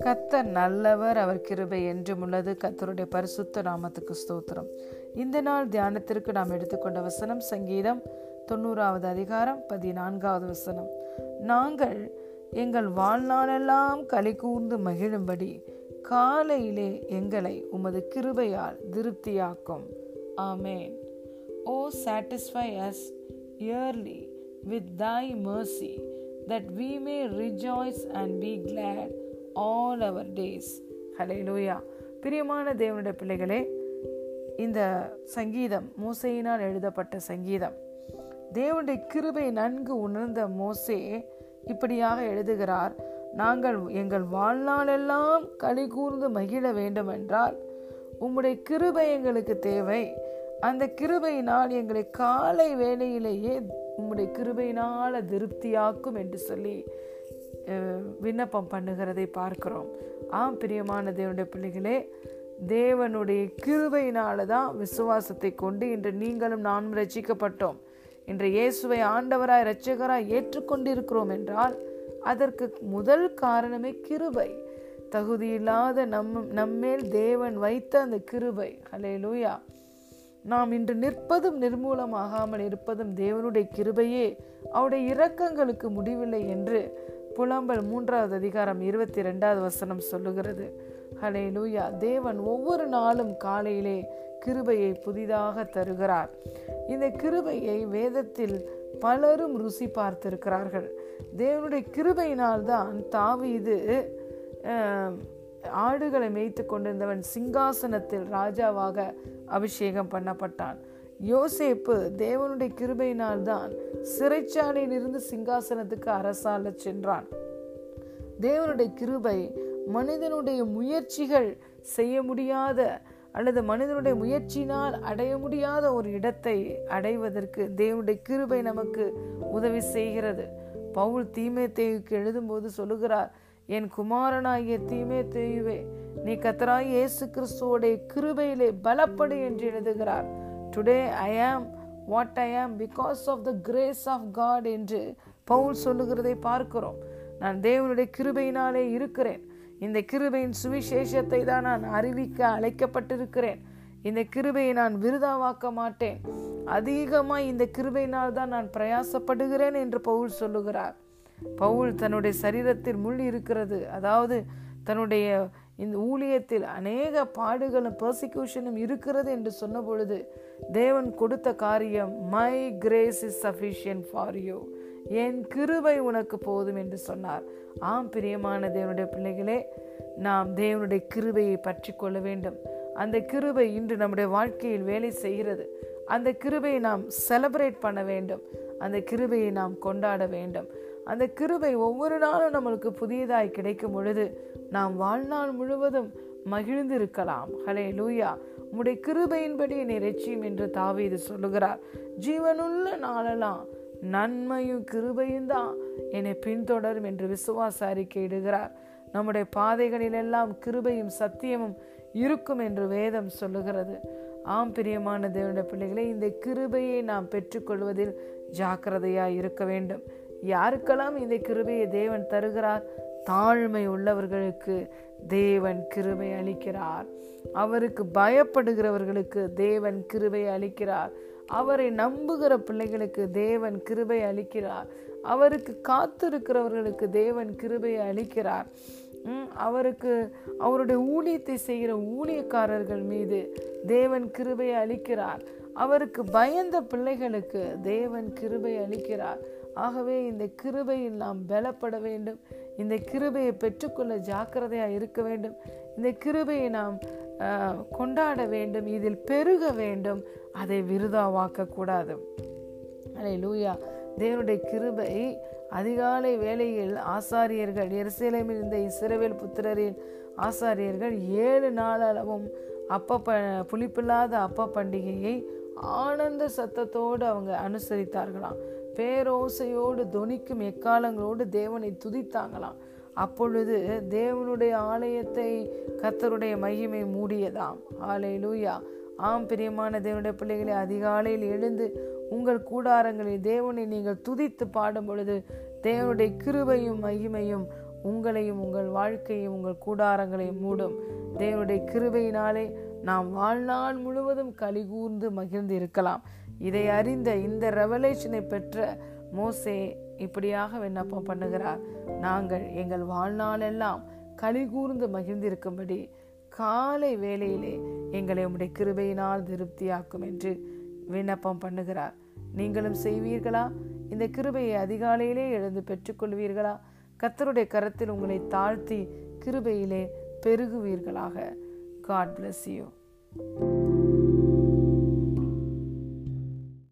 கத்தர் நல்லவர் அவர் கிருபை என்றும் உள்ளது. கத்தருடைய பரிசுத்த நாமத்துக்கு ஸ்தோத்திரம். இந்த நாள் தியானத்திற்கு நாம் எடுத்துக்கொண்ட வசனம் சங்கீதம் தொண்ணூறாவது அதிகாரம் பதினான்காவது வசனம். நாங்கள் எங்கள் வாழ்நாளெல்லாம் களி கூர்ந்து மகிழும்படி காலையிலே எங்களை உமது கிருபையால் திருப்தியாக்கும். ஆமேன். O satisfy us early with thy mercy that we may rejoice and be glad all our days. ஹalleluya பிரியமான தேவனுடைய பிள்ளைகளே இந்த சங்கீதம் மோசையினால் எழுதப்பட்ட சங்கீதம். தேவனுடைய கிருபை நன்கு உணர்ந்த மோசே இப்படியாக எழுதுகிறார் நாங்கள் எங்கள் வாழ்நாளெல்லாம் களி கூர்ந்து மகிழ வேண்டும் என்றால் உம்முடைய கிருபை எங்களுக்கு தேவை. அந்த கிருபையினால் எங்களை காலை வேளையிலேயே உம்முடைய கிருபையினால் திருப்தியாக்கும் என்று சொல்லி விண்ணப்பம் பண்ணுகிறதை பார்க்கிறோம். ஆம் பிரியமான தேவனுடைய பிள்ளைகளே தேவனுடைய கிருபையினால தான் விசுவாசத்தை கொண்டு இன்று நீங்களும் நானும் ரசிக்கப்பட்டோம் இன்று இயேசுவை ஆண்டவராய் இரட்சகராய் ஏற்றுக்கொண்டிருக்கிறோம் என்றால் அதற்கு முதல் காரணமே கிருபை. தகுதியில்லாத நம் நம்மேல் தேவன் வைத்த அந்த கிருபை. ஹலே லூயா நாம் இன்று நிற்பதும் நிர்மூலமாகாமல் இருப்பதும் தேவனுடைய கிருபையே. அவருடைய இரக்கங்களுக்கு முடிவில்லை என்று புலம்பல் மூன்றாவது அதிகாரம் இருபத்தி ரெண்டாவது வசனம் சொல்லுகிறது. ஹலே லூயா தேவன் ஒவ்வொரு நாளும் காலையிலே கிருபையை புதிதாக தருகிறார். இந்த கிருபையை வேதத்தில் பலரும் ருசி பார்த்திருக்கிறார்கள். தேவனுடைய கிருபையினால்தான் இது ஆடுகளை மேய்த்து கொண்டிருந்தவன் சிங்காசனத்தில் ராஜாவாக அபிஷேகம் பண்ணப்பட்டான். யோசேப்பு தேவனுடைய கிருபையினால் தான் சிறைச்சாலையில் இருந்து சிங்காசனத்துக்கு அரசால சென்றான். தேவனுடைய கிருபை மனிதனுடைய முயற்சிகள் செய்ய முடியாத அல்லது மனிதனுடைய முயற்சியினால் அடைய முடியாத ஒரு இடத்தை அடைவதற்கு தேவனுடைய கிருபை நமக்கு உதவி செய்கிறது. பவுல் தீமே தேவுக்கு எழுதும்போது சொல்லுகிறார் என் குமாரனாகிய தீமே தேயுவே நீ கத்தராய் இயேசு கிறிஸ்துவோடைய கிருபையிலே பலப்படு என்று எழுதுகிறார். Today I am what I am because of the grace of God என்று பவுல் சொல்லுகிறதை பார்க்கிறோம். நான் தேவனுடைய கிருபையினாலே இருக்கிறேன். இந்த கிருபையின் சுவிசேஷத்தை தான் நான் அறிவிக்க அழைக்கப்பட்டிருக்கிறேன். இந்த கிருபையை நான் விருதாவாக்க மாட்டேன். அதிகமாக இந்த கிருபையினால் தான் நான் பிரயாசப்படுகிறேன் என்று பவுல் சொல்லுகிறார். பவுல் தன்னுடைய சரீரத்தில் முள் இருக்கிறது. அதாவது தன்னுடைய இந்த ஊழியத்தில் அநேக பாடுகளும் பர்சிக்யூஷனும் இருக்கிறது என்று சொன்ன பொழுது தேவன் கொடுத்த காரியம் my grace is sufficient for you என் கிருவை உனக்கு போதும் என்று சொன்னார். ஆம் பிரியமான தேவனுடைய பிள்ளைகளே நாம் தேவனுடைய கிருவையை பற்றி கொள்ள வேண்டும். அந்த கிருவை இன்று நம்முடைய வாழ்க்கையில் வேலை செய்கிறது. அந்த கிருவையை நாம் செலப்ரேட் பண்ண வேண்டும். அந்த கிருவையை நாம் கொண்டாட வேண்டும். அந்த கிருபை ஒவ்வொரு நாளும் நம்மளுக்கு புதியதாய் கிடைக்கும் பொழுது நாம் வாழ்நாள் முழுவதும் மகிழ்ந்திருக்கலாம். ஹலே லூயா உம்முடைய கிருபையின்படி என்னை ரட்சியும் என்று தாவீது சொல்லுகிறார். ஜீவனுள்ள நாளெல்லாம் நன்மையும் கிருபையும் தான் என்னை பின்தொடரும் என்று விசுவாச அறிக்கை இடுகிறார். நம்முடைய பாதைகளிலெல்லாம் கிருபையும் சத்தியமும் இருக்கும் என்று வேதம் சொல்லுகிறது. ஆம் பிரியமான தேவனுடைய பிள்ளைகளை இந்த கிருபையை நாம் பெற்றுக்கொள்வதில் ஜாக்கிரதையாய் இருக்க வேண்டும். யாருக்கெல்லாம் இந்த கிருபையை தேவன் தருகிறார்? தாழ்மை உள்ளவர்களுக்கு தேவன் கிருபை அளிக்கிறார். அவருக்கு பயப்படுகிறவர்களுக்கு தேவன் கிருபை அளிக்கிறார். அவரை நம்புகிற பிள்ளைகளுக்கு தேவன் கிருபை அளிக்கிறார். அவருக்கு காத்திருக்கிறவர்களுக்கு தேவன் கிருபை அளிக்கிறார். அவருக்கு அவருடைய ஊழியத்தை செய்கிற ஊழியக்காரர்கள் மீது தேவன் கிருபை அளிக்கிறார். அவருக்கு பயந்த பிள்ளைகளுக்கு தேவன் கிருபை அளிக்கிறார். ஆகவே இந்த கிருபையில் நாம் பலப்பட வேண்டும். இந்த கிருபையை பெற்றுக்கொள்ள ஜாக்கிரதையாக இருக்க வேண்டும். இந்த கிருபையை நாம் கொண்டாட வேண்டும். இதில் பெருக வேண்டும். அதை விருதாவாக்க கூடாது அலை லூயா தேவனுடைய கிருபை அதிகாலை வேளையில் ஆசாரியர்கள் எருசலேமில் இருந்த இசிறவேல் புத்திரரின் ஆசாரியர்கள் ஏழு நாளளவும் அப்ப ப புளிப்பில்லாத அப்ப பண்டிகையை ஆனந்த சத்தத்தோடு அவங்க அனுசரித்தார்களாம். பேரோசையோடு தொனிக்கும் எக்காலங்களோடு தேவனை துதித்தாங்களாம். அப்பொழுது தேவனுடைய ஆலயத்தை கத்தருடைய மகிமை மூடியதாம். ஆலை லூயா ஆம் பிரியமான தேவனுடைய பிள்ளைகளை அதிகாலையில் எழுந்து உங்கள் கூடாரங்களில் தேவனை நீங்கள் துதித்து பாடும் பொழுது தேவனுடைய கிருபையும் மகிமையும் உங்களையும் உங்கள் வாழ்க்கையும் உங்கள் கூடாரங்களையும் மூடும். தேவனுடைய கிருபையினாலே நாம் வாழ்நாள் முழுவதும் கலிகூர்ந்து மகிழ்ந்து இருக்கலாம். இதை அறிந்த இந்த ரெவலேஷனை பெற்ற மோசே இப்படியாக விண்ணப்பம் பண்ணுகிறார். நாங்கள் எங்கள் வாழ்நாளெல்லாம் கலிகூர்ந்து மகிழ்ந்திருக்கும்படி காலை வேளையிலே எங்களை உம்முடைய கிருபையினால் திருப்தியாக்கும் என்று விண்ணப்பம் பண்ணுகிறார். நீங்களும் செய்வீர்களா? இந்த கிருபையை அதிகாலையிலே எழுந்து பெற்றுக்கொள்வீர்களா? கத்தருடைய கரத்தில் உங்களை தாழ்த்தி கிருபையிலே பெருகுவீர்களாக. God bless you